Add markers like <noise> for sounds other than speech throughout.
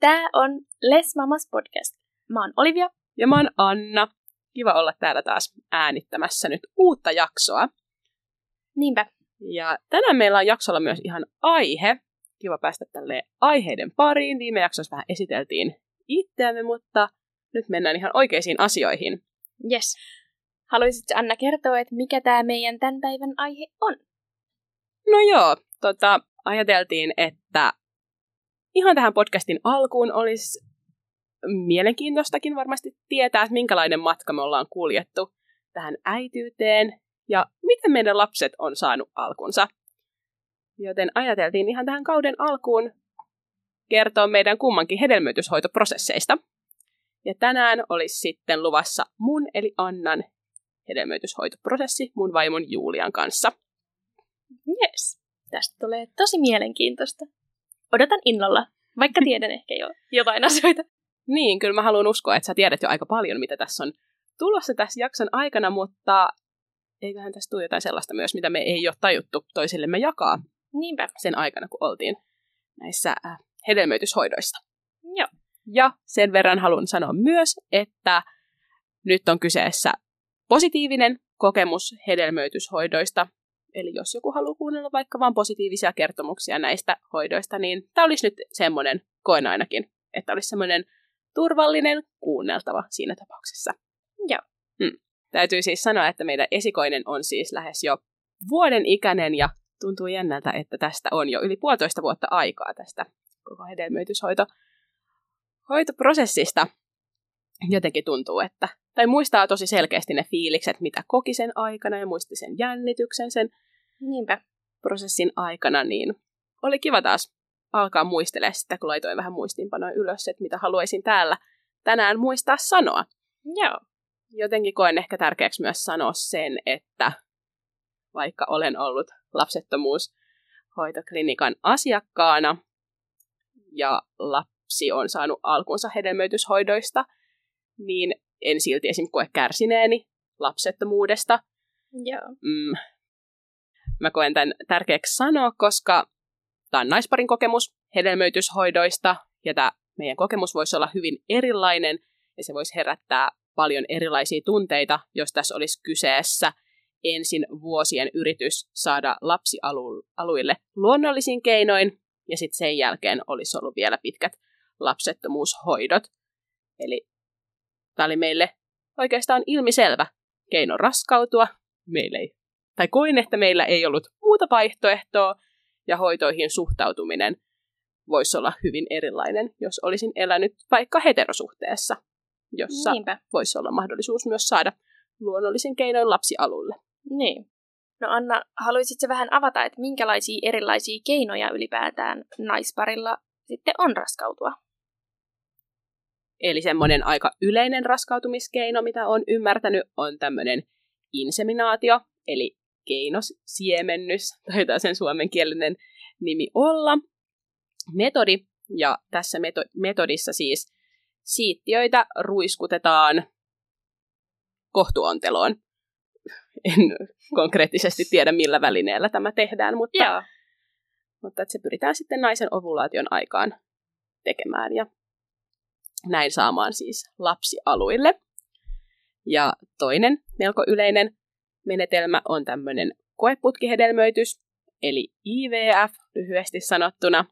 Tää on Les Mamas Podcast. Mä oon Olivia. Ja mä oon Anna. Kiva olla täällä taas äänittämässä nyt uutta jaksoa. Niinpä. Ja tänään meillä on jaksolla myös ihan aihe. Kiva päästä tälle aiheiden pariin. Viime jaksossa vähän esiteltiin itseämme, mutta nyt mennään ihan oikeisiin asioihin. Yes. Haluaisitko Anna kertoa, että mikä tämä meidän tämän päivän aihe on? No joo, tota, ajateltiin, että ihan tähän podcastin alkuun olisi mielenkiintoistakin varmasti tietää, että minkälainen matka me ollaan kuljettu tähän äityyteen ja miten meidän lapset on saanut alkunsa. Joten ajateltiin ihan tähän kauden alkuun kertoa meidän kummankin hedelmöityshoitoprosesseista. Ja tänään olisi sitten luvassa mun eli Annan hedelmöityshoitoprosessi mun vaimon Julian kanssa. Yes. Tästä tulee tosi mielenkiintoista. Odotan innolla, vaikka tiedän ehkä jo jotain asioita. <laughs> Niin, kyllä mä haluan uskoa, että sä tiedät jo aika paljon, mitä tässä on tulossa tässä jakson aikana, mutta eiköhän tässä tule jotain sellaista myös, mitä me ei ole tajuttu toisillemme jakaa Niinpä. sen aikana, kun oltiin näissä äh, hedelmöityshoidoissa. Joo. Ja sen verran haluan sanoa myös, että nyt on kyseessä positiivinen kokemus hedelmöityshoidoista. Eli jos joku haluaa kuunnella vaikka vain positiivisia kertomuksia näistä hoidoista, niin tämä olisi nyt semmoinen, koen ainakin, että olisi semmoinen turvallinen kuunneltava siinä tapauksessa. Joo. Hmm. Täytyy siis sanoa, että meidän esikoinen on siis lähes jo vuoden ikäinen ja tuntuu jännältä, että tästä on jo yli puolitoista vuotta aikaa tästä koko hedelmöityshoito hoitoprosessista. Jotenkin tuntuu, että, tai muistaa tosi selkeästi ne fiilikset, mitä koki sen aikana ja muisti sen jännityksen sen Niinpä. prosessin aikana, niin oli kiva taas alkaa muistelemaan sitä, kun laitoin vähän muistiinpanoja ylös, että mitä haluaisin täällä tänään muistaa sanoa. Joo. Jotenkin koen ehkä tärkeäksi myös sanoa sen, että vaikka olen ollut lapsettomuushoitoklinikan asiakkaana ja lapsi on saanut alkunsa hedelmöityshoidoista, niin en silti esim. koe kärsineeni lapsettomuudesta. Joo. Mm, mä koen tämän tärkeäksi sanoa, koska tämä on naisparin kokemus hedelmöityshoidoista, ja tämä meidän kokemus voisi olla hyvin erilainen, ja se voisi herättää paljon erilaisia tunteita, jos tässä olisi kyseessä ensin vuosien yritys saada lapsi alu- aluille luonnollisin keinoin, ja sitten sen jälkeen olisi ollut vielä pitkät lapsettomuushoidot. Eli tämä oli meille oikeastaan ilmiselvä keino raskautua. Meillä ei, tai koin, että meillä ei ollut muuta vaihtoehtoa, ja hoitoihin suhtautuminen voisi olla hyvin erilainen, jos olisin elänyt vaikka heterosuhteessa, jossa Niinpä. voisi olla mahdollisuus myös saada luonnollisin keinoin lapsi alulle. Niin. No Anna, haluaisitko vähän avata, että minkälaisia erilaisia keinoja ylipäätään naisparilla sitten on raskautua? Eli semmoinen aika yleinen raskautumiskeino, mitä on ymmärtänyt, on tämmöinen inseminaatio, eli keinosiemennys, taitaa sen suomenkielinen nimi olla, metodi, ja tässä meto- metodissa siis siittiöitä ruiskutetaan kohtuonteloon. En konkreettisesti tiedä, millä välineellä tämä tehdään, mutta, Joo. mutta että se pyritään sitten naisen ovulaation aikaan tekemään ja näin saamaan siis lapsi aluille. Ja toinen melko yleinen menetelmä on tämmöinen koeputkihedelmöitys, eli IVF lyhyesti sanottuna,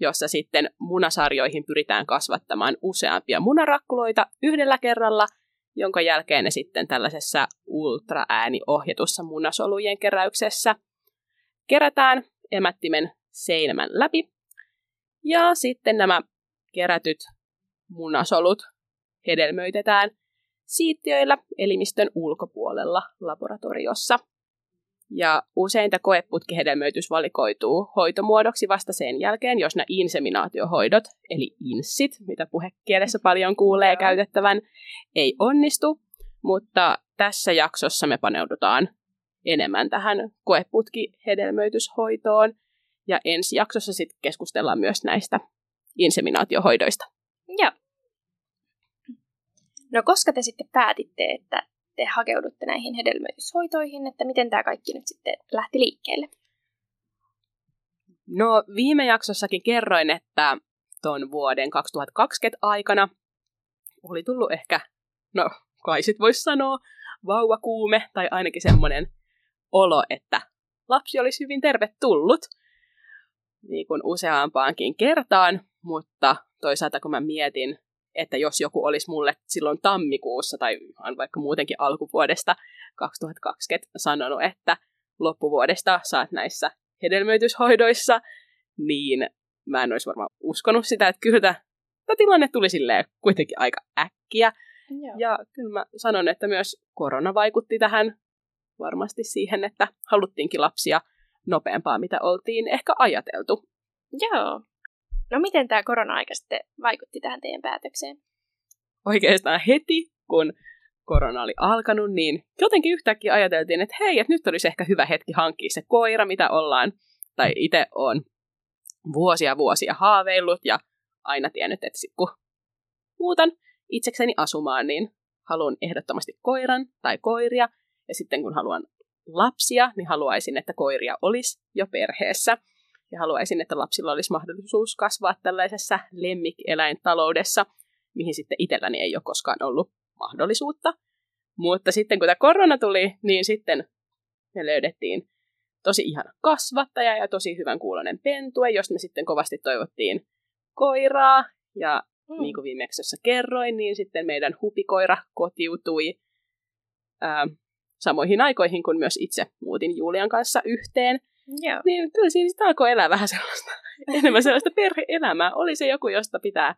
jossa sitten munasarjoihin pyritään kasvattamaan useampia munarakkuloita yhdellä kerralla, jonka jälkeen ne sitten tällaisessa ultraääniohjatussa munasolujen keräyksessä kerätään emättimen seinämän läpi. Ja sitten nämä kerätyt munasolut hedelmöitetään siittiöillä elimistön ulkopuolella laboratoriossa. Ja usein tämä koeputkihedelmöitys valikoituu hoitomuodoksi vasta sen jälkeen, jos nämä inseminaatiohoidot, eli inssit, mitä puhekielessä paljon kuulee käytettävän, ei onnistu. Mutta tässä jaksossa me paneudutaan enemmän tähän koeputkihedelmöityshoitoon. Ja ensi jaksossa sitten keskustellaan myös näistä inseminaatiohoidoista. Joo. No koska te sitten päätitte, että te hakeudutte näihin hedelmöityshoitoihin, että miten tämä kaikki nyt sitten lähti liikkeelle? No viime jaksossakin kerroin, että ton vuoden 2020 aikana oli tullut ehkä, no kai sit voisi sanoa, vauvakuume tai ainakin semmoinen olo, että lapsi olisi hyvin tervetullut niin kuin useampaankin kertaan, mutta toisaalta kun mä mietin, että jos joku olisi mulle silloin tammikuussa tai vaikka muutenkin alkuvuodesta 2020 sanonut, että loppuvuodesta saat näissä hedelmöityshoidoissa, niin mä en olisi varmaan uskonut sitä, että kyllä tämä tilanne tuli silleen kuitenkin aika äkkiä. Joo. Ja kyllä mä sanon, että myös korona vaikutti tähän varmasti siihen, että haluttiinkin lapsia nopeampaa, mitä oltiin ehkä ajateltu. Joo. No miten tämä korona-aika sitten vaikutti tähän teidän päätökseen? Oikeastaan heti, kun korona oli alkanut, niin jotenkin yhtäkkiä ajateltiin, että hei, että nyt olisi ehkä hyvä hetki hankkia se koira, mitä ollaan, tai itse on vuosia vuosia haaveillut ja aina tiennyt, että sit kun muutan itsekseni asumaan, niin haluan ehdottomasti koiran tai koiria. Ja sitten kun haluan lapsia, niin haluaisin, että koiria olisi jo perheessä. Ja haluaisin, että lapsilla olisi mahdollisuus kasvaa tällaisessa lemmikkieläintaloudessa, mihin sitten itselläni ei ole koskaan ollut mahdollisuutta. Mutta sitten kun tämä korona tuli, niin sitten me löydettiin tosi ihana kasvattaja ja tosi hyvän kuulonen pentue, josta me sitten kovasti toivottiin koiraa. Ja mm. niin kuin viimeksi kerroin, niin sitten meidän hupikoira kotiutui ää, samoihin aikoihin, kun myös itse muutin Julian kanssa yhteen. Joo. Niin kyllä siinä sitten alkoi elää vähän sellaista, <laughs> enemmän sellaista perhe-elämää. Oli se joku, josta pitää,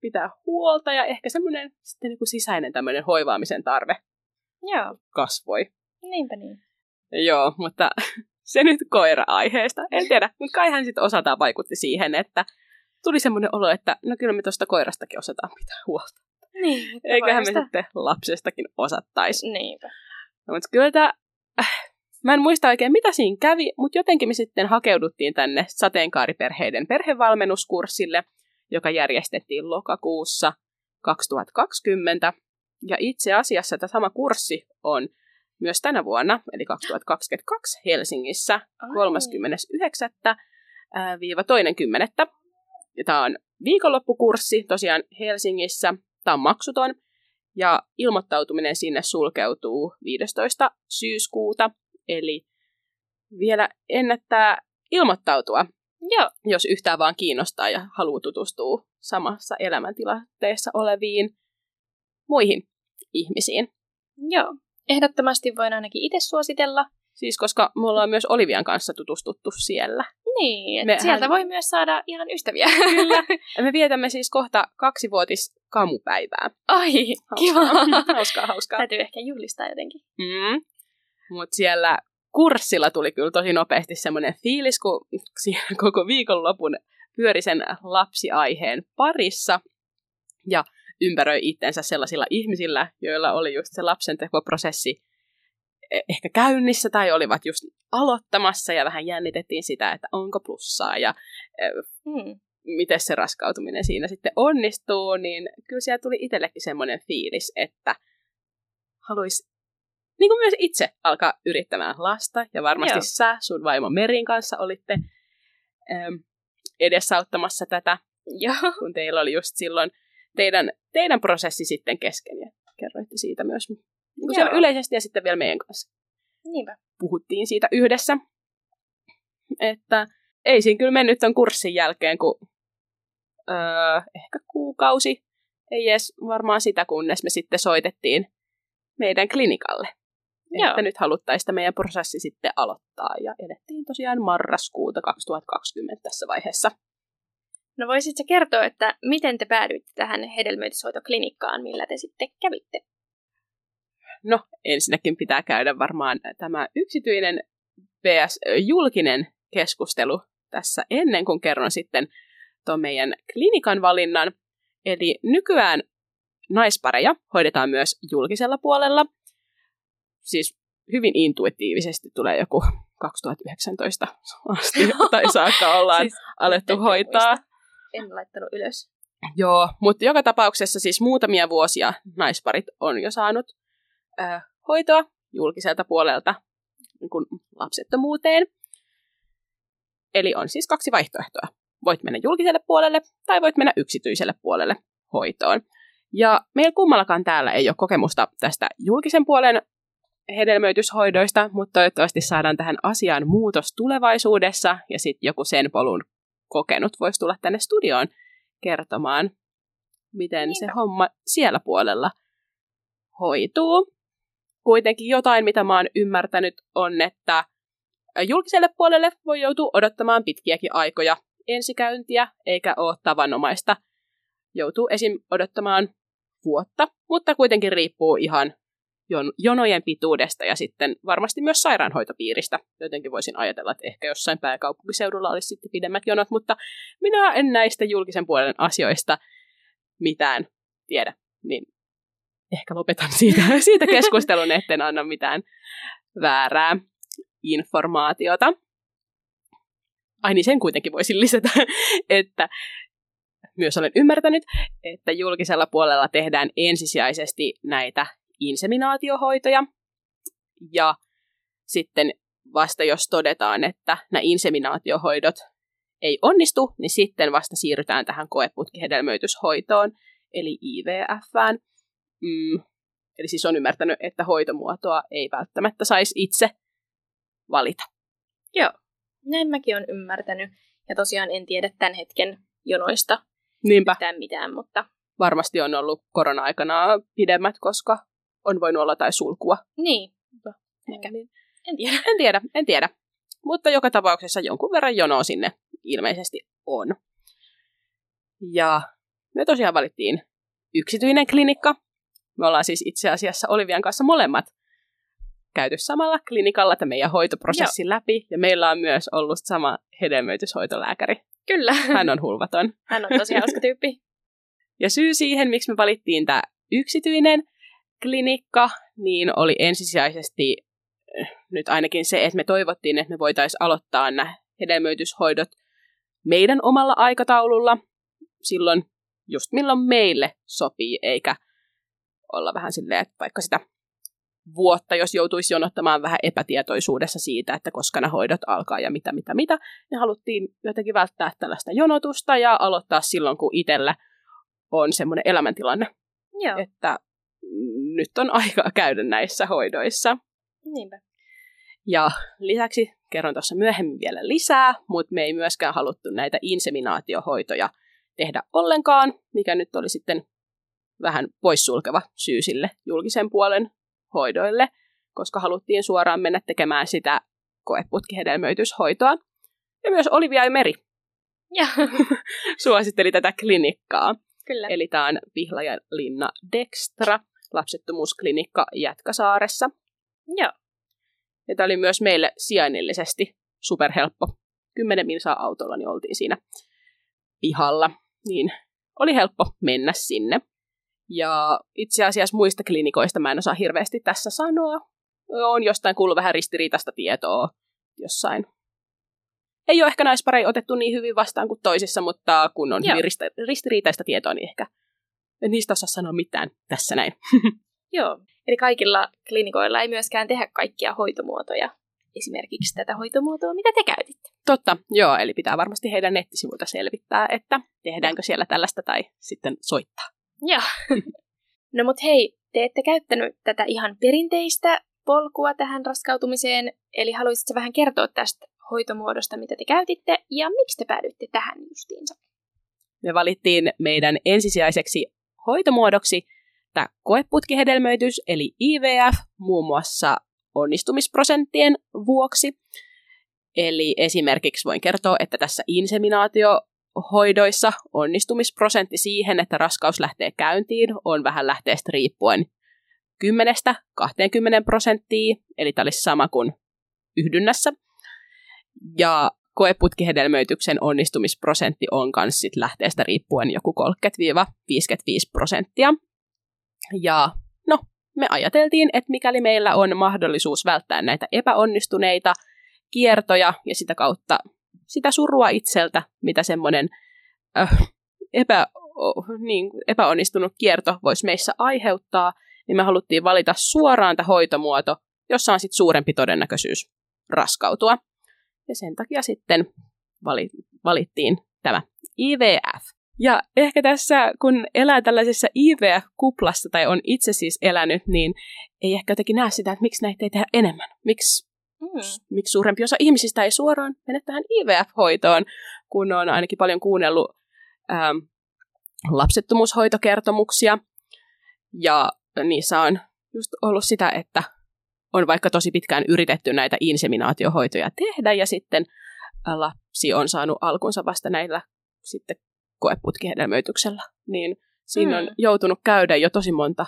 pitää huolta ja ehkä semmoinen sitten niin kuin sisäinen tämmöinen hoivaamisen tarve Joo. kasvoi. Niinpä niin. Joo, mutta <laughs> se nyt koira-aiheesta. En tiedä, <laughs> mutta kai hän sitten osataan vaikutti siihen, että tuli semmoinen olo, että no kyllä me tuosta koirastakin osataan pitää huolta. Niin, Eiköhän me sitten lapsestakin osattaisi. Niinpä. No, mutta kyllä tämä, mä en muista oikein mitä siinä kävi, mutta jotenkin me sitten hakeuduttiin tänne sateenkaariperheiden perhevalmennuskurssille, joka järjestettiin lokakuussa 2020. Ja itse asiassa tämä sama kurssi on myös tänä vuonna, eli 2022 Helsingissä 39.–2.10. Tämä on viikonloppukurssi tosiaan Helsingissä. Tämä on maksuton ja ilmoittautuminen sinne sulkeutuu 15. syyskuuta. Eli vielä ennättää ilmoittautua, Joo. jos yhtään vaan kiinnostaa ja haluaa tutustua samassa elämäntilanteessa oleviin muihin ihmisiin. Joo. Ehdottomasti voin ainakin itse suositella. Siis koska me ollaan myös Olivian kanssa tutustuttu siellä. Niin, Mehän... sieltä voi myös saada ihan ystäviä. Kyllä. <laughs> Me vietämme siis kohta kaksivuotis kamupäivää. Ai, kiva. <laughs> hauskaa, hauskaa. Täytyy ehkä juhlistaa jotenkin. Mm. Mutta siellä kurssilla tuli kyllä tosi nopeasti semmoinen fiilis, kun <laughs> siinä koko viikonlopun pyöri sen lapsiaiheen parissa. Ja ympäröi itsensä sellaisilla ihmisillä, joilla oli just se lapsentekoprosessi e- ehkä käynnissä tai olivat just aloittamassa ja vähän jännitettiin sitä, että onko plussaa ja hmm. miten se raskautuminen siinä sitten onnistuu, niin kyllä siellä tuli itsellekin semmoinen fiilis, että haluaisi niin kuin myös itse alkaa yrittämään lasta ja varmasti Joo. sä sun vaimo Merin kanssa olitte ähm, edesauttamassa tätä, Joo. kun teillä oli just silloin teidän, teidän prosessi sitten kesken ja kerroitte siitä myös niin siellä yleisesti ja sitten vielä meidän kanssa. Niinpä. Puhuttiin siitä yhdessä, että ei siinä kyllä mennyt ton kurssin jälkeen, kun öö, ehkä kuukausi, ei edes varmaan sitä, kunnes me sitten soitettiin meidän klinikalle. Joo. Että nyt haluttaisiin meidän prosessi sitten aloittaa ja edettiin tosiaan marraskuuta 2020 tässä vaiheessa. No voisitko kertoa, että miten te päädyitte tähän hedelmöityshoitoklinikkaan, millä te sitten kävitte? No, ensinnäkin pitää käydä varmaan tämä yksityinen vs. julkinen keskustelu tässä ennen kuin kerron sitten tuon meidän klinikan valinnan. Eli nykyään naispareja hoidetaan myös julkisella puolella. Siis hyvin intuitiivisesti tulee joku <laughs> 2019 asti <laughs> tai saakka ollaan siis alettu hoitaa. Muista en laittanut ylös. Joo, mutta joka tapauksessa siis muutamia vuosia naisparit on jo saanut äh, hoitoa julkiselta puolelta niin kuin lapsettomuuteen. Eli on siis kaksi vaihtoehtoa. voit mennä julkiselle puolelle tai voit mennä yksityiselle puolelle hoitoon. Ja meillä kummallakaan täällä ei ole kokemusta tästä julkisen puolen hedelmöityshoidoista, mutta toivottavasti saadaan tähän asiaan muutos tulevaisuudessa ja sitten joku sen polun kokenut voisi tulla tänne studioon kertomaan, miten Niinpä. se homma siellä puolella hoituu. Kuitenkin jotain, mitä mä oon ymmärtänyt, on, että julkiselle puolelle voi joutua odottamaan pitkiäkin aikoja ensikäyntiä, eikä ole tavanomaista. Joutuu esim. odottamaan vuotta, mutta kuitenkin riippuu ihan jonojen pituudesta ja sitten varmasti myös sairaanhoitopiiristä. Jotenkin voisin ajatella, että ehkä jossain pääkaupunkiseudulla olisi sitten pidemmät jonot, mutta minä en näistä julkisen puolen asioista mitään tiedä, niin ehkä lopetan siitä, <laughs> siitä keskustelun, etten anna mitään väärää informaatiota. Ai niin, sen kuitenkin voisin lisätä, <laughs> että myös olen ymmärtänyt, että julkisella puolella tehdään ensisijaisesti näitä inseminaatiohoitoja. Ja sitten vasta jos todetaan, että nämä inseminaatiohoidot ei onnistu, niin sitten vasta siirrytään tähän koeputkihedelmöityshoitoon, eli IVFään. Mm, eli siis on ymmärtänyt, että hoitomuotoa ei välttämättä saisi itse valita. Joo, näin mäkin olen ymmärtänyt. Ja tosiaan en tiedä tämän hetken jonoista Niinpä. mitään mitään, mutta... Varmasti on ollut korona-aikana pidemmät, koska on voinut olla tai sulkua. Niin, ehkä. Niin. En tiedä. En tiedä, en tiedä. Mutta joka tapauksessa jonkun verran jonoa sinne ilmeisesti on. Ja me tosiaan valittiin yksityinen klinikka. Me ollaan siis itse asiassa Olivian kanssa molemmat käyty samalla klinikalla tämän meidän hoitoprosessin Joo. läpi, ja meillä on myös ollut sama hedelmöityshoitolääkäri. Kyllä. Hän on hulvaton. Hän on tosi hauska tyyppi. <laughs> Ja syy siihen, miksi me valittiin tämä yksityinen klinikka, niin oli ensisijaisesti eh, nyt ainakin se, että me toivottiin, että me voitaisiin aloittaa nämä hedelmöityshoidot meidän omalla aikataululla silloin just milloin meille sopii, eikä olla vähän silleen, että vaikka sitä vuotta, jos joutuisi jonottamaan vähän epätietoisuudessa siitä, että koska nämä hoidot alkaa ja mitä, mitä, mitä. Ja haluttiin jotenkin välttää tällaista jonotusta ja aloittaa silloin, kun itsellä on semmoinen elämäntilanne, Joo. että nyt on aika käydä näissä hoidoissa. Niinpä. Ja lisäksi kerron tuossa myöhemmin vielä lisää, mutta me ei myöskään haluttu näitä inseminaatiohoitoja tehdä ollenkaan, mikä nyt oli sitten vähän poissulkeva syy sille julkisen puolen hoidoille, koska haluttiin suoraan mennä tekemään sitä koeputkihedelmöityshoitoa. Ja myös Olivia ja Meri ja. <laughs> suositteli tätä klinikkaa. Kyllä. Eli tämä on Linna Dextra, lapsettomuusklinikka Jätkäsaaressa. Joo. Ja tämä oli myös meille sijainnillisesti superhelppo. Kymmenen minsaa autolla niin oltiin siinä pihalla, niin oli helppo mennä sinne. Ja itse asiassa muista klinikoista mä en osaa hirveästi tässä sanoa. On jostain kuullut vähän ristiriitaista tietoa jossain. Ei ole ehkä naisparei otettu niin hyvin vastaan kuin toisissa, mutta kun on Joo. hyvin ristiriitaista tietoa, niin ehkä en niistä osaa sanoa mitään tässä näin. <laughs> Joo, eli kaikilla klinikoilla ei myöskään tehdä kaikkia hoitomuotoja. Esimerkiksi tätä hoitomuotoa, mitä te käytitte. Totta, joo, eli pitää varmasti heidän nettisivuilta selvittää, että tehdäänkö siellä tällaista tai sitten soittaa. Joo. <laughs> No mut hei, te ette käyttänyt tätä ihan perinteistä polkua tähän raskautumiseen, eli haluaisitko vähän kertoa tästä hoitomuodosta, mitä te käytitte, ja miksi te päädyitte tähän justiinsa? Me valittiin meidän ensisijaiseksi hoitomuodoksi tämä koeputkihedelmöitys, eli IVF, muun muassa onnistumisprosenttien vuoksi. Eli esimerkiksi voin kertoa, että tässä inseminaatio hoidoissa onnistumisprosentti siihen, että raskaus lähtee käyntiin, on vähän lähteestä riippuen 10-20 prosenttia, eli tämä olisi sama kuin yhdynnässä. Ja koeputkihedelmöityksen onnistumisprosentti on myös sit lähteestä riippuen joku 30-55 prosenttia. Ja no, me ajateltiin, että mikäli meillä on mahdollisuus välttää näitä epäonnistuneita kiertoja ja sitä kautta sitä surua itseltä, mitä semmoinen äh, epä, niin, epäonnistunut kierto voisi meissä aiheuttaa, niin me haluttiin valita suoraan tämä hoitomuoto, jossa on sitten suurempi todennäköisyys raskautua. Ja sen takia sitten valittiin tämä IVF. Ja ehkä tässä, kun elää tällaisessa IVF-kuplassa tai on itse siis elänyt, niin ei ehkä jotenkin näe sitä, että miksi näitä ei tehdä enemmän. Miksi, mm. miksi suurempi osa ihmisistä ei suoraan mene tähän IVF-hoitoon, kun on ainakin paljon kuunnellut ähm, lapsettomuushoitokertomuksia. Ja niissä on just ollut sitä, että on vaikka tosi pitkään yritetty näitä inseminaatiohoitoja tehdä ja sitten lapsi on saanut alkunsa vasta näillä sitten koeputkihedelmöityksellä, niin siinä mm. on joutunut käydä jo tosi monta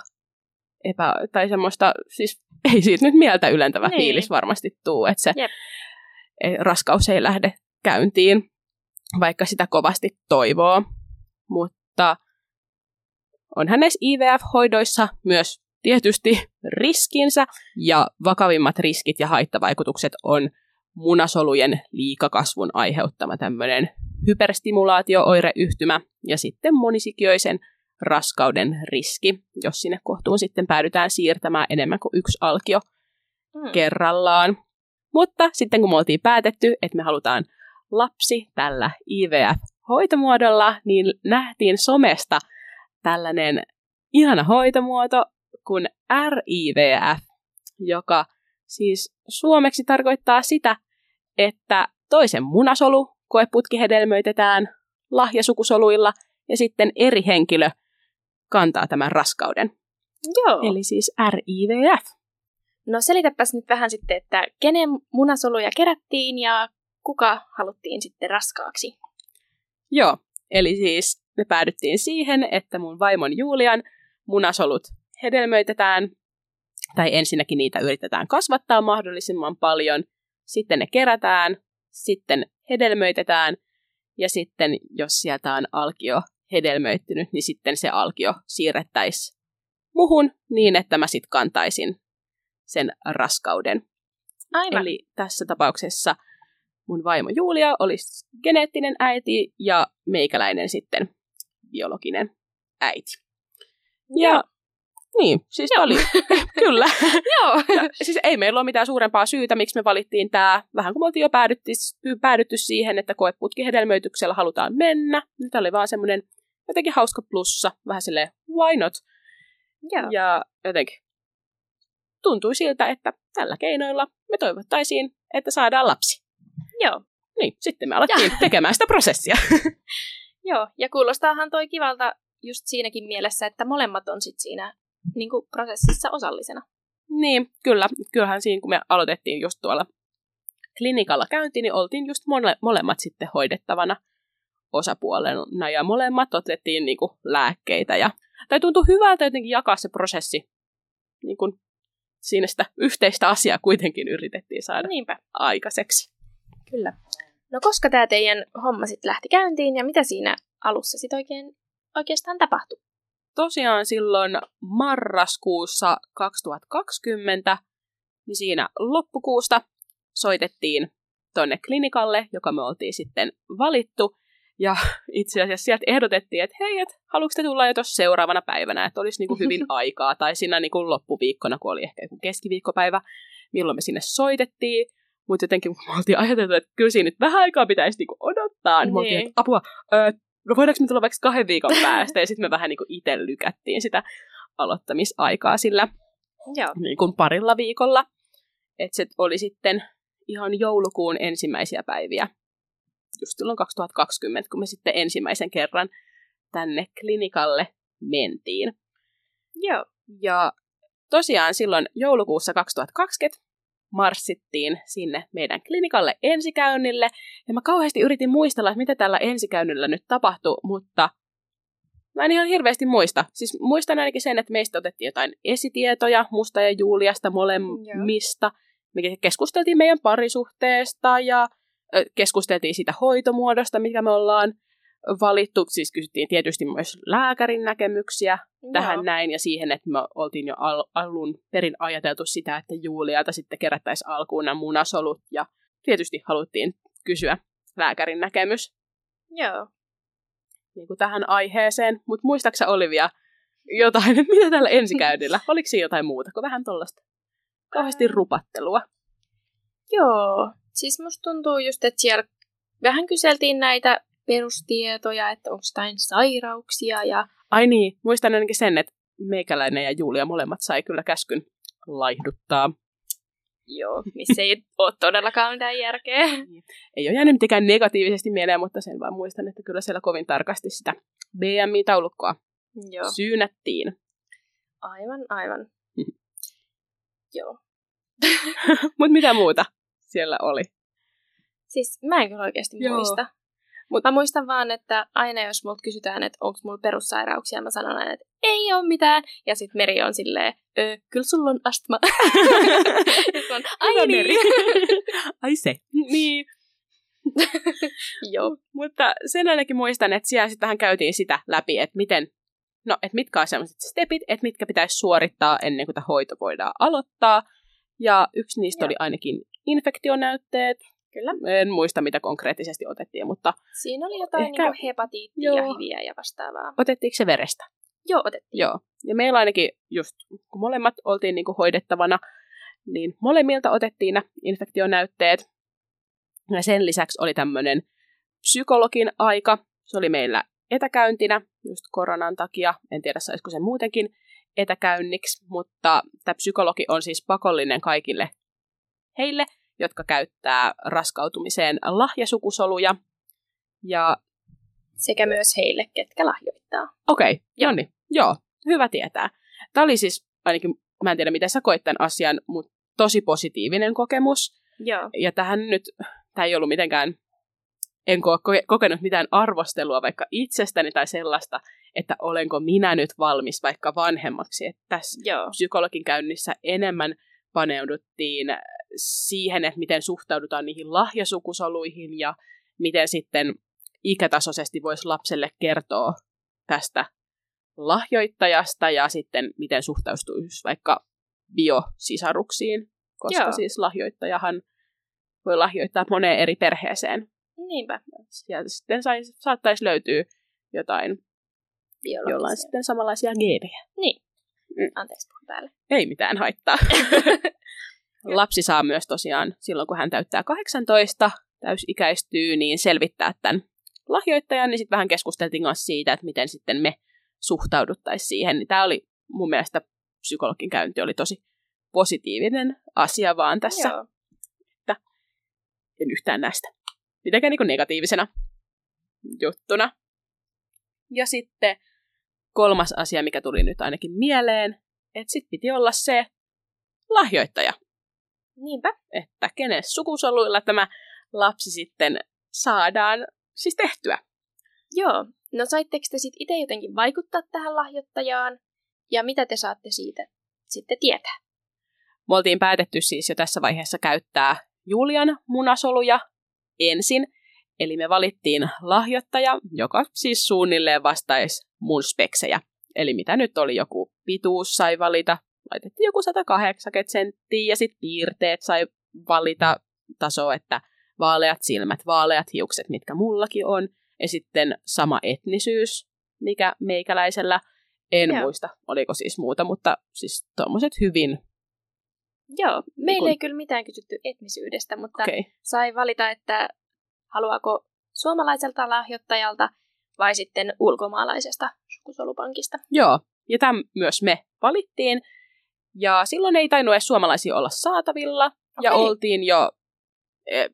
epä, tai semmoista, siis ei siitä nyt mieltä ylentävä niin. fiilis varmasti tuu, että se Jep. E, raskaus ei lähde käyntiin, vaikka sitä kovasti toivoo. Mutta on hänessä IVF-hoidoissa myös tietysti riskinsä, ja vakavimmat riskit ja haittavaikutukset on munasolujen liikakasvun aiheuttama tämmöinen hyperstimulaatio-oireyhtymä ja sitten monisikioisen raskauden riski, jos sinne kohtuun sitten päädytään siirtämään enemmän kuin yksi alkio hmm. kerrallaan. Mutta sitten kun me oltiin päätetty, että me halutaan lapsi tällä IVF-hoitomuodolla, niin nähtiin somesta tällainen ihana hoitomuoto kuin RIVF, joka siis suomeksi tarkoittaa sitä, että toisen munasolu koeputki hedelmöitetään lahjasukusoluilla ja sitten eri henkilö kantaa tämän raskauden. Joo. Eli siis RIVF. No selitäpäs nyt vähän sitten, että kenen munasoluja kerättiin ja kuka haluttiin sitten raskaaksi? Joo, eli siis me päädyttiin siihen, että mun vaimon Julian munasolut hedelmöitetään, tai ensinnäkin niitä yritetään kasvattaa mahdollisimman paljon, sitten ne kerätään, sitten hedelmöitetään, ja sitten jos sieltä on alkio hedelmöittynyt, niin sitten se alkio siirrettäisiin muhun niin, että mä sitten kantaisin sen raskauden. Aivan. Eli tässä tapauksessa mun vaimo Julia olisi geneettinen äiti ja meikäläinen sitten biologinen äiti. Ja niin, siis Joo. oli. <laughs> Kyllä. <laughs> Joo. Ja, siis ei meillä ole mitään suurempaa syytä, miksi me valittiin tämä. Vähän kuin me oltiin jo päädytty, päädytty siihen, että koeputkihedelmöityksellä halutaan mennä. Nyt oli vaan semmoinen jotenkin hauska plussa. Vähän silleen, why not? Joo. Ja jotenkin tuntui siltä, että tällä keinoilla me toivottaisiin, että saadaan lapsi. Joo. Niin, sitten me alettiin ja. tekemään sitä prosessia. <laughs> Joo, ja kuulostaahan toi kivalta just siinäkin mielessä, että molemmat on sit siinä niin kuin prosessissa osallisena. Niin, kyllä. Kyllähän siinä, kun me aloitettiin just tuolla klinikalla käynti, niin oltiin just mole, molemmat sitten hoidettavana osapuolena ja molemmat otettiin niin kuin lääkkeitä. Ja, tai tuntui hyvältä jotenkin jakaa se prosessi. Niin kuin siinä sitä yhteistä asiaa kuitenkin yritettiin saada Niinpä. aikaiseksi. Kyllä. No koska tämä teidän homma sitten lähti käyntiin ja mitä siinä alussa sitten oikein, oikeastaan tapahtui? Tosiaan silloin marraskuussa 2020, niin siinä loppukuusta soitettiin tonne klinikalle, joka me oltiin sitten valittu. Ja <laughs> itse asiassa sieltä ehdotettiin, että hei, et, haluatko te tulla jo tuossa seuraavana päivänä, että olisi niinku hyvin <laughs> aikaa, tai siinä niinku loppuviikkona, kun oli ehkä joku keskiviikkopäivä, milloin me sinne soitettiin. Mutta jotenkin me oltiin ajateltu, että kyllä siinä nyt vähän aikaa pitäisi niinku odottaa. Niin. Me oltiin, niin. että apua, ö, no voidaanko me tulla vaikka kahden viikon päästä, ja sitten me vähän niin kuin itse lykättiin sitä aloittamisaikaa sillä Joo. Niin kuin parilla viikolla. Että se oli sitten ihan joulukuun ensimmäisiä päiviä, just silloin 2020, kun me sitten ensimmäisen kerran tänne klinikalle mentiin. Joo. Ja tosiaan silloin joulukuussa 2020 marssittiin sinne meidän klinikalle ensikäynnille. Ja mä kauheasti yritin muistella, että mitä tällä ensikäynnillä nyt tapahtui, mutta mä en ihan hirveästi muista. Siis muistan ainakin sen, että meistä otettiin jotain esitietoja musta ja Juliasta molemmista. Me keskusteltiin meidän parisuhteesta ja keskusteltiin siitä hoitomuodosta, mikä me ollaan valittu. Siis kysyttiin tietysti myös lääkärin näkemyksiä Joo. tähän näin ja siihen, että me oltiin jo al- alun perin ajateltu sitä, että Juliata sitten kerättäisiin alkuun nämä munasolut ja tietysti haluttiin kysyä lääkärin näkemys. Joo. Niin kuin tähän aiheeseen, mutta muistaaksä Olivia jotain, <laughs> mitä tällä ensikäynnillä? <laughs> Oliko siinä jotain muuta kuin vähän tuollaista kauheasti rupattelua? Joo, siis musta tuntuu just, että siellä vähän kyseltiin näitä perustietoja, että onko jotain sairauksia ja... Ai niin, muistan ainakin sen, että meikäläinen ja Julia molemmat sai kyllä käskyn laihduttaa. Joo, missä ei ole todellakaan mitään järkeä. <laughs> Ei ole jäänyt mitenkään negatiivisesti mieleen, mutta sen vaan muistan, että kyllä siellä kovin tarkasti sitä BMI-taulukkoa Joo. syynättiin. Aivan, aivan. Mhm. <laughs> Joo. Mutta mitä muuta siellä oli? Siis mä en kyllä oikeasti Joo. muista. Mutta mä muistan vaan, että aina jos multa kysytään, että onko mulla perussairauksia, mä sanon aina, että ei ole mitään. Ja sitten Meri on silleen, kyllä sulla on astma. <laughs> Oon, Ai Hyvä, niin. Meri. <laughs> Ai se. Niin. <laughs> Joo. Mutta sen ainakin muistan, että siellä sitten vähän käytiin sitä läpi, että miten, no, että mitkä on sellaiset stepit, että mitkä pitäisi suorittaa ennen kuin tämä hoito voidaan aloittaa. Ja yksi niistä Joo. oli ainakin infektionäytteet. Kyllä. En muista, mitä konkreettisesti otettiin, mutta Siinä oli jotain Ehkä- niinku hepatiittia Joo. ja hiviä ja vastaavaa. otettiinko se verestä? Joo, otettiin. Joo. Ja meillä ainakin just, kun molemmat oltiin niinku hoidettavana, niin molemmilta otettiin nämä infektionäytteet. Ja sen lisäksi oli tämmöinen psykologin aika. Se oli meillä etäkäyntinä just koronan takia. En tiedä, saisiko se muutenkin etäkäynniksi, mutta tämä psykologi on siis pakollinen kaikille heille, jotka käyttää raskautumiseen lahjasukusoluja. Ja Sekä myös heille, ketkä lahjoittaa. Okei, okay, Joo. no niin. Joo, hyvä tietää. Tämä oli siis, ainakin mä en tiedä miten sä koit tämän asian, mutta tosi positiivinen kokemus. Joo. Ja tähän nyt, tämä ei ollut mitenkään, en ko- kokenut mitään arvostelua vaikka itsestäni tai sellaista, että olenko minä nyt valmis vaikka vanhemmaksi. Että tässä Joo. psykologin käynnissä enemmän paneuduttiin siihen, että miten suhtaudutaan niihin lahjasukusoluihin ja miten sitten ikätasoisesti voisi lapselle kertoa tästä lahjoittajasta ja sitten miten suhtautuisi vaikka biosisaruksiin, koska Joo. siis lahjoittajahan voi lahjoittaa moneen eri perheeseen. Niinpä. Sieltä sitten sais, saattaisi löytyä jotain, jolla on sitten samanlaisia geenejä. Niin. Mm. Anteeksi, puhun päälle. Ei mitään haittaa. <laughs> Lapsi saa myös tosiaan silloin, kun hän täyttää 18, täysikäistyy, niin selvittää tämän lahjoittajan, niin sitten vähän keskusteltiin kanssa siitä, että miten sitten me suhtauduttaisiin siihen. Niin Tämä oli mun mielestä psykologin käynti oli tosi positiivinen asia vaan tässä. Joo. En yhtään näistä. Mitenkään niin negatiivisena juttuna. Ja sitten kolmas asia, mikä tuli nyt ainakin mieleen, että sitten piti olla se lahjoittaja, Niinpä. että kenen sukusoluilla tämä lapsi sitten saadaan siis tehtyä. Joo. No saitteko te sitten itse jotenkin vaikuttaa tähän lahjoittajaan? Ja mitä te saatte siitä sitten tietää? Me oltiin päätetty siis jo tässä vaiheessa käyttää Julian munasoluja ensin, eli me valittiin lahjoittaja, joka siis suunnilleen vastaisi mun speksejä. Eli mitä nyt oli joku pituus sai valita, laitettiin joku 180 senttiä ja sitten piirteet sai valita taso, että vaaleat silmät, vaaleat hiukset, mitkä mullakin on, ja sitten sama etnisyys, mikä meikäläisellä, en Joo. muista, oliko siis muuta, mutta siis tuommoiset hyvin, Joo. Meillä Kun- ei kyllä mitään kysytty etnisyydestä, mutta okay. sai valita, että haluaako suomalaiselta lahjoittajalta vai sitten ulkomaalaisesta sukusolupankista. Joo, ja tämän myös me valittiin. Ja silloin ei tainnut edes suomalaisia olla saatavilla. Ja Okei. oltiin jo, eh,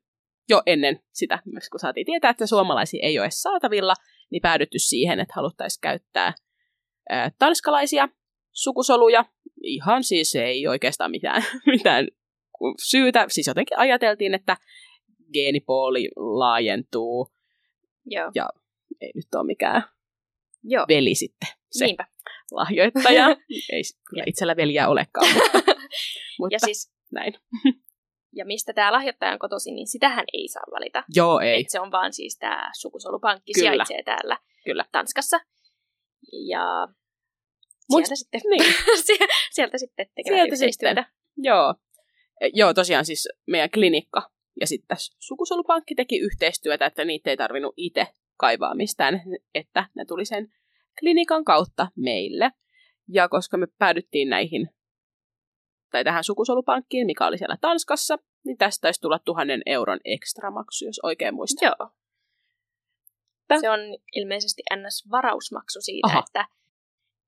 jo ennen sitä, myös kun saatiin tietää, että suomalaisia ei ole edes saatavilla, niin päädytty siihen, että haluttaisiin käyttää eh, tanskalaisia sukusoluja. Ihan siis ei oikeastaan mitään, <laughs> mitään syytä. Siis jotenkin ajateltiin, että geenipooli laajentuu. Joo. Ei nyt ole mikään Joo. veli sitten se Niinpä. lahjoittaja. <laughs> Ei kyllä itsellä veljeä olekaan, mutta, <laughs> mutta Ja siis, näin. <laughs> ja mistä tämä lahjoittaja on kotoisin, niin sitähän ei saa valita. Joo, ei. Et se on vaan siis tämä sukusolupankki Kyllä. sijaitsee täällä Kyllä. Tanskassa. Ja Mut- sieltä sitten, Niin, Sie- sieltä sitten tekevät Sieltä yhteistyötä. joo. E, Joo, tosiaan siis meidän klinikka ja sitten tässä sukusolupankki teki yhteistyötä, että niitä ei tarvinnut itse kaivaa mistään, että ne tuli sen klinikan kautta meille. Ja koska me päädyttiin näihin, tai tähän sukusolupankkiin, mikä oli siellä Tanskassa, niin tästä taisi tulla tuhannen euron ekstramaksu, jos oikein muistan. Joo. Se on ilmeisesti NS-varausmaksu siitä, Aha. että,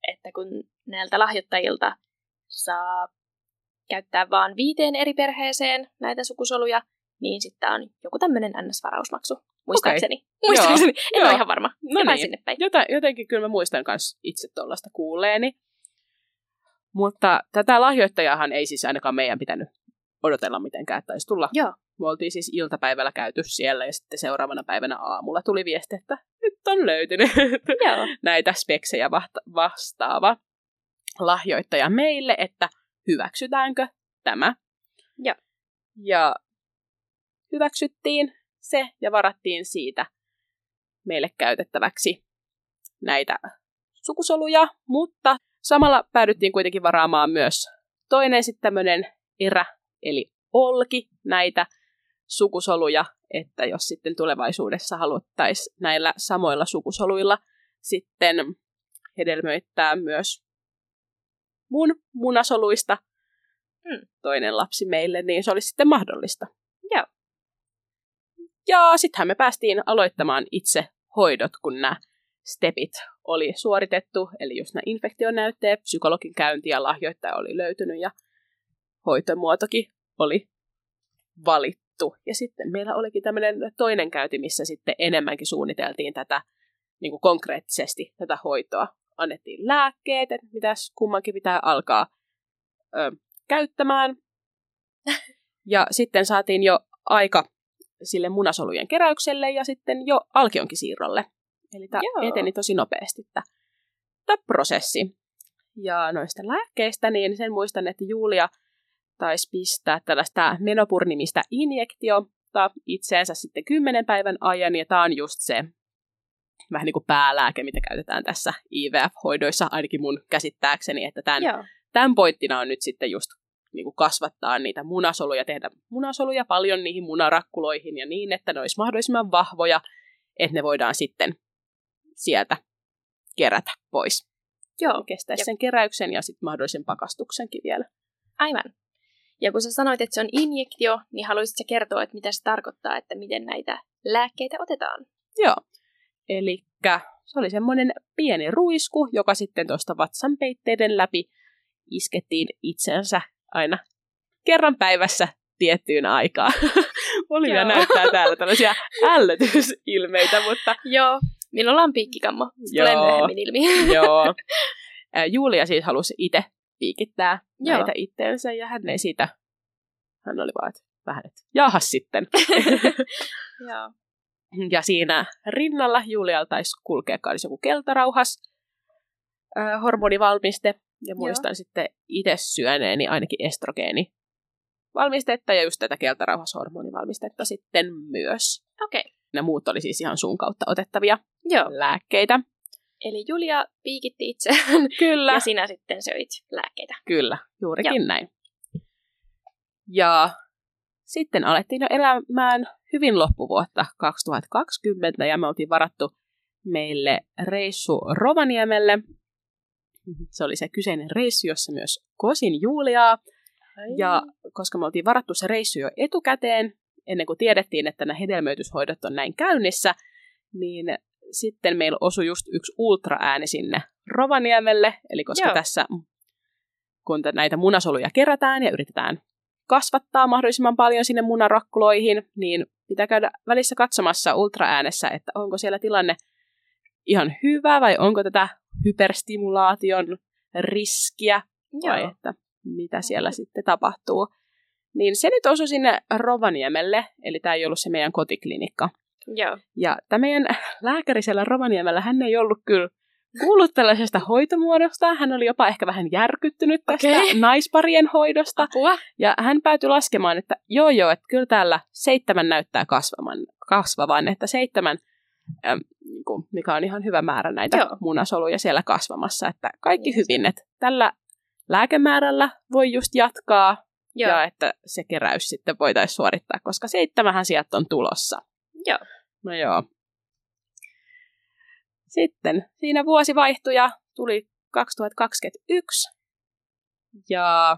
että kun näiltä lahjoittajilta saa käyttää vaan viiteen eri perheeseen näitä sukusoluja, niin sitten on joku tämmöinen NS-varausmaksu, muistaakseni. Okay. Muistaakseni, en Joo. ole ihan varma. No Jotain niin. sinne päin. Jota, jotenkin kyllä mä muistan myös itse tuollaista kuulleeni. Mutta tätä lahjoittajahan ei siis ainakaan meidän pitänyt odotella mitenkään, että taisi tulla. Joo. Me oltiin siis iltapäivällä käyty siellä ja sitten seuraavana päivänä aamulla tuli viesti, että nyt on löytynyt <laughs> Joo. näitä speksejä vasta- vastaava lahjoittaja meille, että hyväksytäänkö tämä. Joo. Ja hyväksyttiin se ja varattiin siitä meille käytettäväksi näitä sukusoluja, mutta samalla päädyttiin kuitenkin varaamaan myös toinen sitten tämmöinen erä, eli olki näitä sukusoluja, että jos sitten tulevaisuudessa haluttaisiin näillä samoilla sukusoluilla sitten hedelmöittää myös mun munasoluista Mm. toinen lapsi meille, niin se olisi sitten mahdollista. Joo. Ja sittenhän me päästiin aloittamaan itse hoidot, kun nämä stepit oli suoritettu, eli just nämä infektionäytteet, psykologin käynti ja lahjoittaja oli löytynyt ja hoitomuotokin oli valittu. Ja sitten meillä olikin tämmöinen toinen käynti, missä sitten enemmänkin suunniteltiin tätä niin kuin konkreettisesti tätä hoitoa. Annettiin lääkkeet, että mitäs kummankin pitää alkaa ö, käyttämään. Ja sitten saatiin jo aika sille munasolujen keräykselle ja sitten jo alkionkin siirrolle. Eli tämä eteni tosi nopeasti tämä, tämä prosessi. Ja noista lääkkeistä, niin sen muistan, että Julia taisi pistää tällaista menopurnimista injektiota itseensä sitten kymmenen päivän ajan, ja tämä on just se vähän niin kuin päälääke, mitä käytetään tässä IVF-hoidoissa, ainakin mun käsittääkseni, että tämän, Joo. tämän pointtina on nyt sitten just niin kuin kasvattaa niitä munasoluja, tehdä munasoluja paljon niihin munarakkuloihin ja niin, että ne olisi mahdollisimman vahvoja, että ne voidaan sitten sieltä kerätä pois. Joo. Kestäisi sen keräyksen ja sitten mahdollisen pakastuksenkin vielä. Aivan. Ja kun sä sanoit, että se on injektio, niin haluaisitko kertoa, että mitä se tarkoittaa, että miten näitä lääkkeitä otetaan? Joo. Eli se oli semmoinen pieni ruisku, joka sitten tuosta vatsan peitteiden läpi iskettiin itsensä aina kerran päivässä tiettyyn aikaan. <laughs> Olivia näyttää täällä tällaisia <laughs> ällötysilmeitä, mutta Joo. Minulla on piikkikammo. Se Joo. tulee myöhemmin ilmi. <laughs> joo. Julia siis halusi itse piikittää Joo. näitä itteensä ja hän ei siitä, hän oli vaan, että vähän, että jaha sitten. Joo. Ja siinä rinnalla Julialla taisi kulkea joku keltarauhas hormonivalmiste. Ja muistan sitten itse syöneeni ainakin estrogeeni valmistetta ja just tätä keltarauhashormonivalmistetta sitten myös. Okei. Okay. Ne muut oli siis ihan suun kautta otettavia Joo. lääkkeitä. Eli Julia piikitti itseään <laughs> Kyllä, ja sinä sitten söit lääkkeitä. kyllä, juurikin näin. Ja sitten alettiin jo elämään hyvin loppuvuotta 2020 ja me oltiin varattu meille reissu Rovaniemelle. Se oli se kyseinen reissu, jossa myös kosin Juliaa. Ja koska me oltiin varattu se reissu jo etukäteen, ennen kuin tiedettiin, että nämä hedelmöityshoidot on näin käynnissä, niin sitten meillä osui just yksi ultraääni sinne Rovaniemelle. Eli koska Joo. tässä, kun näitä munasoluja kerätään ja yritetään kasvattaa mahdollisimman paljon sinne munarakkuloihin, niin pitää käydä välissä katsomassa ultraäänessä, että onko siellä tilanne ihan hyvä vai onko tätä hyperstimulaation riskiä vai Joo. että mitä siellä sitten tapahtuu. Niin se nyt osui sinne Rovaniemelle, eli tämä ei ollut se meidän kotiklinikka. Joo. Ja tämä meidän lääkäri siellä Rovaniemellä, hän ei ollut kyllä kuullut tällaisesta hoitomuodosta. Hän oli jopa ehkä vähän järkyttynyt tästä Okei. naisparien hoidosta. Apua. Ja hän päätyi laskemaan, että joo joo, että kyllä täällä seitsemän näyttää kasvavan, kasvavan että seitsemän, niin kuin, mikä on ihan hyvä määrä näitä Joo. joo. munasoluja siellä kasvamassa, että kaikki Niin. hyvin, että tällä lääkemäärällä voi just jatkaa Joo. ja että se keräys sitten voitaisiin suorittaa, koska seitsemähän sieltä on tulossa. Joo. No joo. Sitten siinä vuosi vaihtui ja tuli 2021. Ja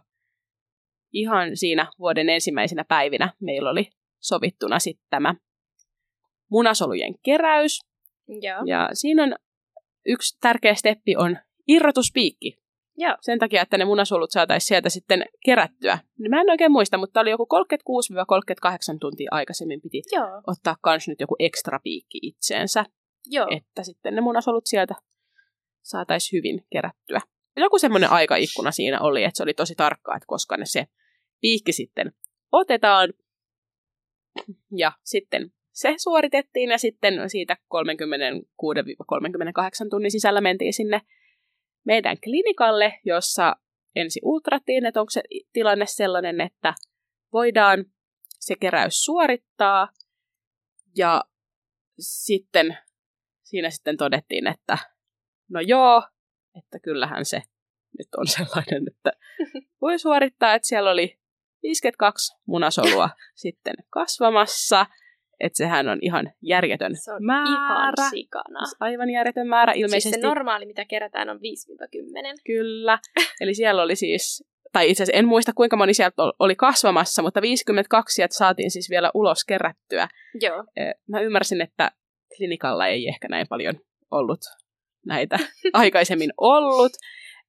ihan siinä vuoden ensimmäisenä päivinä meillä oli sovittuna sitten tämä munasolujen keräys. Joo. Ja siinä on yksi tärkeä steppi on irrotuspiikki. Joo. Sen takia, että ne munasolut saataisiin sieltä sitten kerättyä. Mä en oikein muista, mutta oli joku 36-38 tuntia aikaisemmin piti Joo. ottaa kans nyt joku ekstra piikki itseensä, Joo. että sitten ne munasolut sieltä saataisiin hyvin kerättyä. Joku semmoinen aikaikkuna siinä oli, että se oli tosi tarkkaa, että koska ne se piikki sitten otetaan. Ja sitten se suoritettiin ja sitten siitä 36-38 tunnin sisällä mentiin sinne meidän klinikalle, jossa ensi ultrattiin, että onko se tilanne sellainen, että voidaan se keräys suorittaa ja sitten siinä sitten todettiin, että no joo, että kyllähän se nyt on sellainen, että voi suorittaa, että siellä oli 52 munasolua sitten kasvamassa, että sehän on ihan järjetön Se on määrä. ihan sikana. Aivan järjetön määrä ilmeisesti. Siis se normaali, mitä kerätään, on 5-10. Kyllä. Eli siellä oli siis, tai itse asiassa en muista kuinka moni sieltä ol- oli kasvamassa, mutta 52 sieltä saatiin siis vielä ulos kerättyä. Joo. Eh, Mä ymmärsin, että klinikalla ei ehkä näin paljon ollut näitä <laughs> aikaisemmin ollut,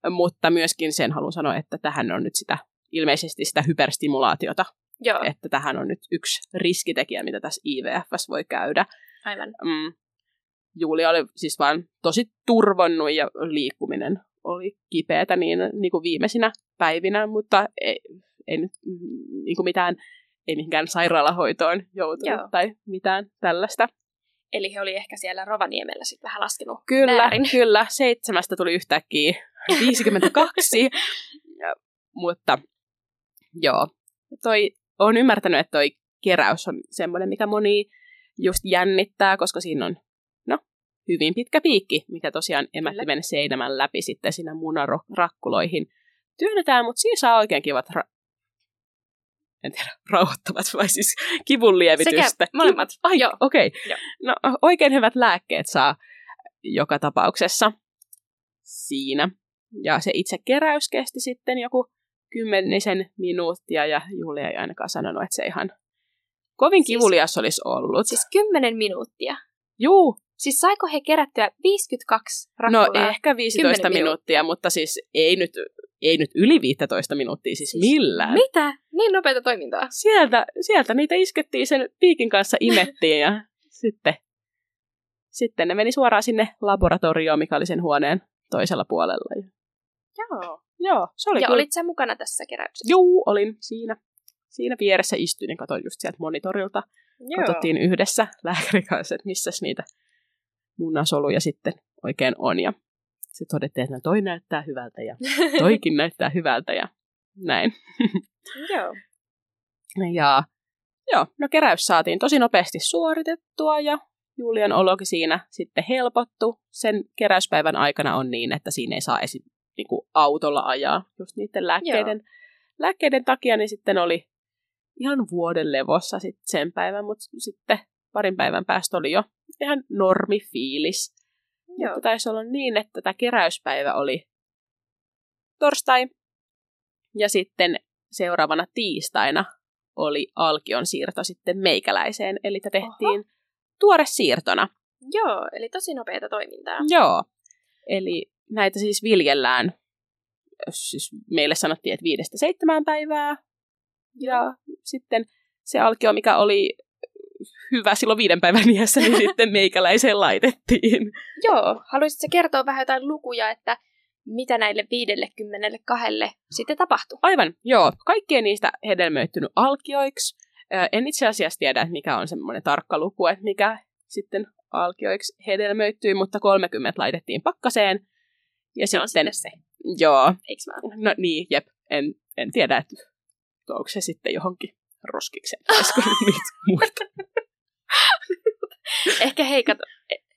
mutta myöskin sen haluan sanoa, että tähän on nyt sitä ilmeisesti sitä hyperstimulaatiota, Joo, että tähän on nyt yksi riskitekijä, mitä tässä IVFS voi käydä. aivan. Mm. Julia oli siis vaan tosi turvonnut ja liikkuminen oli kipeätä niin, niin kuin viimeisinä päivinä, mutta ei, ei nyt mm, niin kuin mitään, ei mihinkään sairaalahoitoon joutunut Joo. tai mitään tällaista. Eli he oli ehkä siellä Rovaniemellä sitten vähän laskenut Kyllä, väärin. kyllä. Seitsemästä tuli yhtäkkiä 52, <laughs> ja, mutta joo. Toi, olen ymmärtänyt, että toi keräys on semmoinen, mikä moni just jännittää, koska siinä on no, hyvin pitkä piikki, mikä tosiaan emättimen seinämän läpi sitten siinä munarakkuloihin työnnetään, mutta siinä saa oikein kivat ra- en tiedä, rauhoittavat vai siis kivun lievitystä. Sekä molemmat. <laughs> Ai, Joo. okei. Joo. No oikein hyvät lääkkeet saa joka tapauksessa siinä. Ja se itse keräys kesti sitten joku kymmenisen minuuttia ja Julia ei ainakaan sanonut, että se ihan kovin Siis- kivulias olisi ollut. Siis 10 minuuttia. Juu, Siis saiko he kerättyä 52 no rakkulaa? ehkä 15 10 minuuttia, mutta siis ei nyt, ei nyt yli 15 minuuttia siis millään. Mitä? Niin nopeata toimintaa. Sieltä, sieltä niitä iskettiin sen piikin kanssa imettiin ja <laughs> sitten, sitten ne meni suoraan sinne laboratorioon, mikä oli sen huoneen toisella puolella. Joo. Joo, se oli ja kyllä. olit sä mukana tässä keräyksessä? Juu, olin siinä. Siinä vieressä istuin ja katsoin just sieltä monitorilta. Joo. Katsottiin yhdessä lääkärin kanssa, että missäs niitä munasoluja sitten oikein on. Ja se todettiin, että no toi näyttää hyvältä ja <laughs> toikin näyttää hyvältä ja näin. Joo. Ja joo, no keräys saatiin tosi nopeasti suoritettua ja Julian olokin siinä sitten helpottu. Sen keräyspäivän aikana on niin, että siinä ei saa esim. Niin kuin autolla ajaa just niiden lääkkeiden, lääkkeiden takia, niin sitten oli ihan vuoden levossa sitten sen päivän, mutta sitten parin päivän päästä oli jo ihan normi fiilis. Joo. Mutta taisi olla niin, että tämä keräyspäivä oli torstai ja sitten seuraavana tiistaina oli alkion siirto sitten meikäläiseen, eli tämä tehtiin tuore siirtona. Joo, eli tosi nopeata toimintaa. Joo, eli näitä siis viljellään, siis meille sanottiin, että viidestä seitsemään päivää, ja sitten se alkio, mikä oli hyvä silloin viiden päivän iässä, niin <laughs> sitten meikäläiseen laitettiin. Joo, haluaisitko kertoa vähän jotain lukuja, että mitä näille 52 sitten tapahtui? Aivan, joo. Kaikkien niistä hedelmöittynyt alkioiksi. En itse asiassa tiedä, mikä on semmoinen tarkka luku, että mikä sitten alkioiksi hedelmöittyi, mutta 30 laitettiin pakkaseen. Ja Se on sitten, se, joo, eikö vaan? no niin, jep, en, en tiedä, että onko se sitten johonkin roskikseen. Olisiko <laughs> niitä muita? <laughs> Ehkä hei, kato,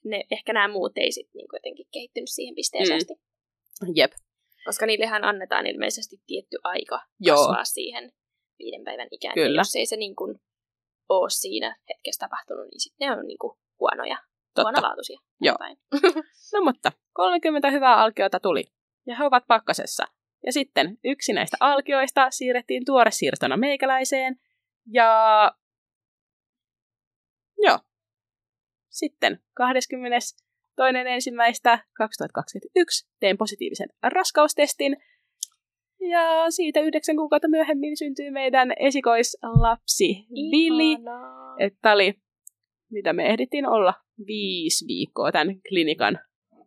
ne, ehkä nämä muut ei sitten niin jotenkin kehittynyt siihen pisteeseen Mm. asti. Jep, Koska niillehän annetaan ilmeisesti tietty aika Joo. kasvaa siihen viiden päivän ikään. Ja Kyllä. Jos ei se niin kuin ole siinä hetkessä tapahtunut, niin sitten ne on niin kuin huonoja, totta. huonolaatuisia. Joo. Näin. <laughs> No mutta 30 hyvää alkiota tuli, ja he ovat pakkasessa. Ja sitten yksi näistä alkioista siirrettiin tuoresiirtona meikäläiseen, ja joo. Sitten 20. toinen ensimmäistä 2021 tein positiivisen raskaustestin. Ja siitä yhdeksän kuukautta myöhemmin syntyi meidän esikoislapsi Vili. Että oli, mitä me ehdittiin olla, viisi viikkoa tämän klinikan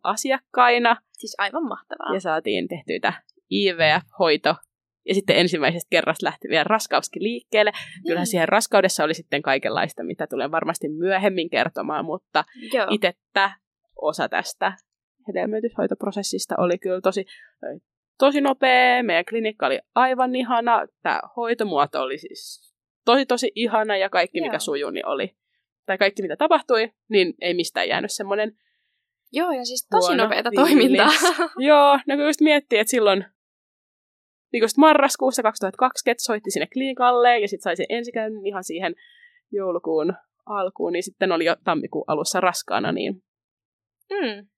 asiakkaina. Siis aivan mahtavaa. Ja saatiin tehtyä IVF-hoito ja sitten ensimmäisestä kerrasta lähti vielä raskauskin liikkeelle. Kyllähän mm. siihen raskaudessa oli sitten kaikenlaista, mitä tulen varmasti myöhemmin kertomaan, mutta itse osa tästä hedelmöityshoitoprosessista oli kyllä tosi, tosi nopea. Meidän klinikka oli aivan ihana. Tämä hoitomuoto oli siis tosi tosi ihana ja kaikki Joo. mikä sujui niin oli, tai kaikki mitä tapahtui, niin ei mistään jäänyt semmoinen Joo, ja siis tosi nopeata toimintaa. <laughs> Joo, no kun just miettii, että silloin niin just marraskuussa 2020 soitti sinne klinikalle ja sitten sai sen ensikäynnin ihan siihen joulukuun alkuun, niin sitten oli jo tammikuun alussa raskaana, niin mm.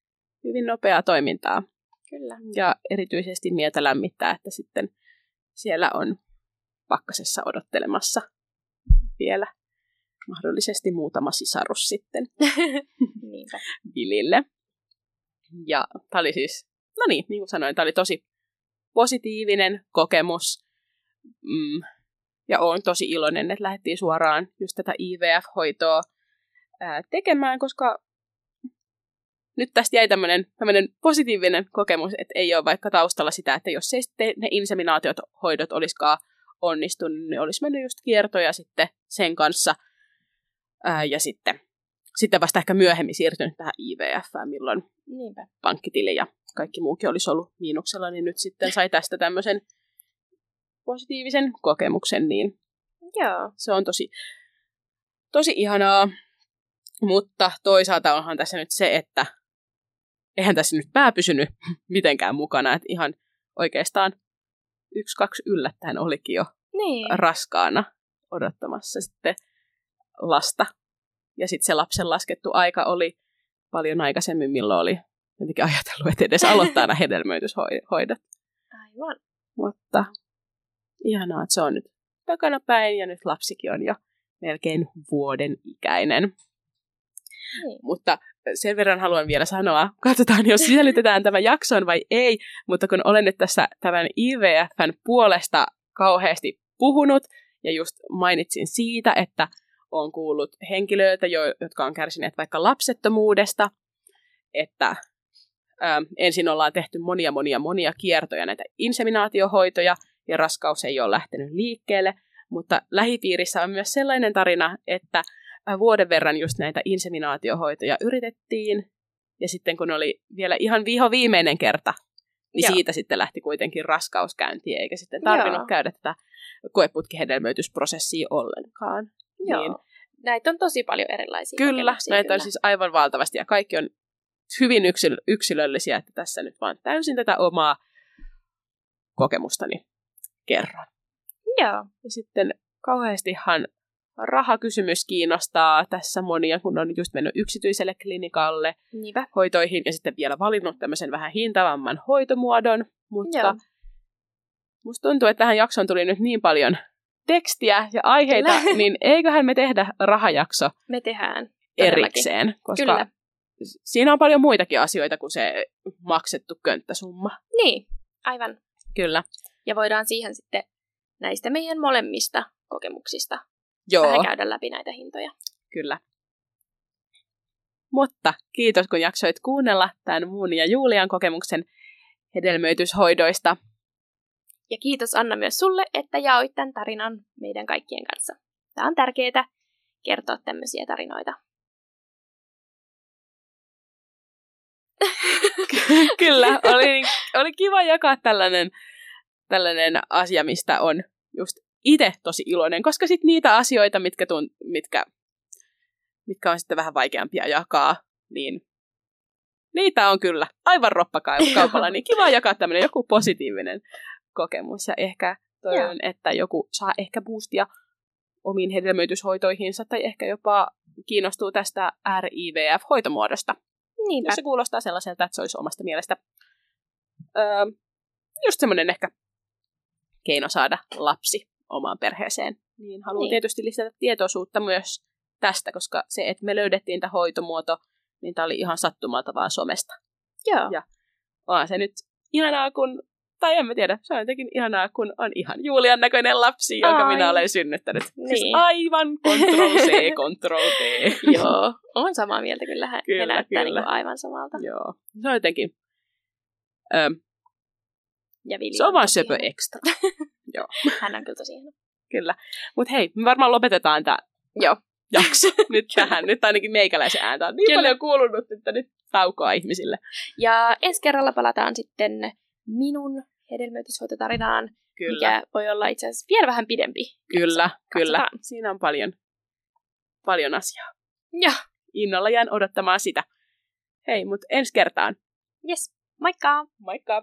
hyvin nopeaa toimintaa. Kyllä. Ja erityisesti mieltä lämmittää, että sitten siellä on pakkasessa odottelemassa vielä mahdollisesti muutama sisarus sitten <laughs> Vilille. Ja tämä oli siis, no niin, niin kuin sanoin, tämä oli tosi positiivinen kokemus. Mm, ja olen tosi iloinen, että lähdettiin suoraan just tätä IVF-hoitoa ää, tekemään, koska nyt tästä jäi tämmöinen positiivinen kokemus, että ei ole vaikka taustalla sitä, että jos ei sitten ne inseminaatiot, hoidot olisikaan onnistunut, niin olisi mennyt just kiertoja sitten sen kanssa. Ää, ja sitten, sitten vasta ehkä myöhemmin siirtynyt tähän IVF, milloin Niinpä. pankkitili ja kaikki muukin olisi ollut miinuksella, niin nyt sitten sai tästä tämmöisen positiivisen kokemuksen, niin Joo. se on tosi, tosi ihanaa. Mutta toisaalta onhan tässä nyt se, että eihän tässä nyt pää pysynyt <laughs> mitenkään mukana, että ihan oikeastaan yksi, kaksi yllättäen olikin jo niin. raskaana odottamassa sitten lasta. Ja sitten se lapsen laskettu aika oli paljon aikaisemmin, milloin oli jotenkin ajatellut, että edes aloittaa nämä hedelmöityshoidot. Aivan. Mutta ihanaa, että se on nyt takana päin ja nyt lapsikin on jo melkein vuoden ikäinen. Niin. Mutta sen verran haluan vielä sanoa, katsotaan jos sisällytetään tämä jaksoon vai ei, mutta kun olen nyt tässä tämän IVFn puolesta kauheasti puhunut ja just mainitsin siitä, että on kuullut henkilöitä, jotka on kärsineet vaikka lapsettomuudesta, että ö, ensin ollaan tehty monia, monia, monia kiertoja näitä inseminaatiohoitoja, ja raskaus ei ole lähtenyt liikkeelle, mutta lähipiirissä on myös sellainen tarina, että vuoden verran just näitä inseminaatiohoitoja yritettiin, ja sitten kun oli vielä ihan viho viimeinen kerta, niin Joo. siitä sitten lähti kuitenkin raskauskäynti, eikä sitten tarvinnut Joo. käydä tätä koeputkihedelmöitysprosessia ollenkaan. Joo. Niin, näitä on tosi paljon erilaisia Kyllä, näitä kyllä. on siis aivan valtavasti, ja kaikki on hyvin yksilöllisiä, että tässä nyt vaan täysin tätä omaa kokemustani kerron. Joo. Ja sitten kauheastihan rahakysymys kiinnostaa tässä monia, kun on just mennyt yksityiselle klinikalle Niinpä. hoitoihin ja sitten vielä valinnut tämmöisen vähän hintavamman hoitomuodon, mutta Joo. musta tuntuu, että tähän jaksoon tuli nyt niin paljon tekstiä ja aiheita, Kyllä. niin eiköhän me tehdä rahajakso me tehdään erikseen, koska Kyllä siinä on paljon muitakin asioita kuin se maksettu könttäsumma. Niin, aivan. Kyllä. Ja voidaan siihen sitten näistä meidän molemmista kokemuksista Joo. vähän käydä läpi näitä hintoja. Kyllä. Mutta kiitos, kun jaksoit kuunnella tämän muun ja Julian kokemuksen hedelmöityshoidoista. Ja kiitos Anna myös sulle, että jaoit tämän tarinan meidän kaikkien kanssa. Tämä on tärkeää kertoa tämmöisiä tarinoita <laughs> Kyllä, oli, oli kiva jakaa tällainen, tällainen asia, mistä on just itse tosi iloinen, koska sitten niitä asioita, mitkä, tunt, mitkä, mitkä on sitten vähän vaikeampia jakaa, niin niitä on kyllä aivan roppakaupalla, <laughs> niin kiva jakaa tämmöinen joku positiivinen kokemus ja ehkä toivon, että joku saa ehkä boostia omiin hedelmöityshoitoihinsa tai ehkä jopa kiinnostuu tästä RIVF-hoitomuodosta. Niinpä. Se kuulostaa sellaiselta, että se olisi omasta mielestä öö, just semmoinen ehkä keino saada lapsi omaan perheeseen. Niin haluan niin. tietysti lisätä tietoisuutta myös tästä, koska se, että me löydettiin tämä hoitomuoto, niin tää oli ihan sattumalta vaan somesta. Joo. Ja onhan se nyt ihanaa, kun, tai en mä tiedä, se on jotenkin ihanaa, kun on ihan Julian näköinen lapsi, jonka Ai. minä olen synnyttänyt. Siis Niin. aivan Ctrl C, <laughs> Ctrl T. Joo, on samaa mieltä kyllä. Hän Kyllä, näyttää kyllä. Niin kuin aivan samalta. Joo. Se on jotenkin, ö, Ja Vili se on vaan söpö ekstra. <laughs> Hän on kyllä tosi ihana. Kyllä. Mutta hei, me varmaan lopetetaan tämä Joo. jakso <laughs> nyt tähän. Nyt ainakin meikäläisen ääntä on niin Kyllä. paljon kuulunut, että nyt taukoa ihmisille. Ja ensi kerralla palataan sitten minun hedelmöityshoitotarinaan, Kyllä, mikä voi olla itse asiassa vielä vähän pidempi. kyllä, kyllä. Katsotaan. Siinä on paljon, paljon asiaa. Joo, Innolla jään odottamaan sitä. Hei, mutta ensi kertaan. yes. Moikka! Moikka!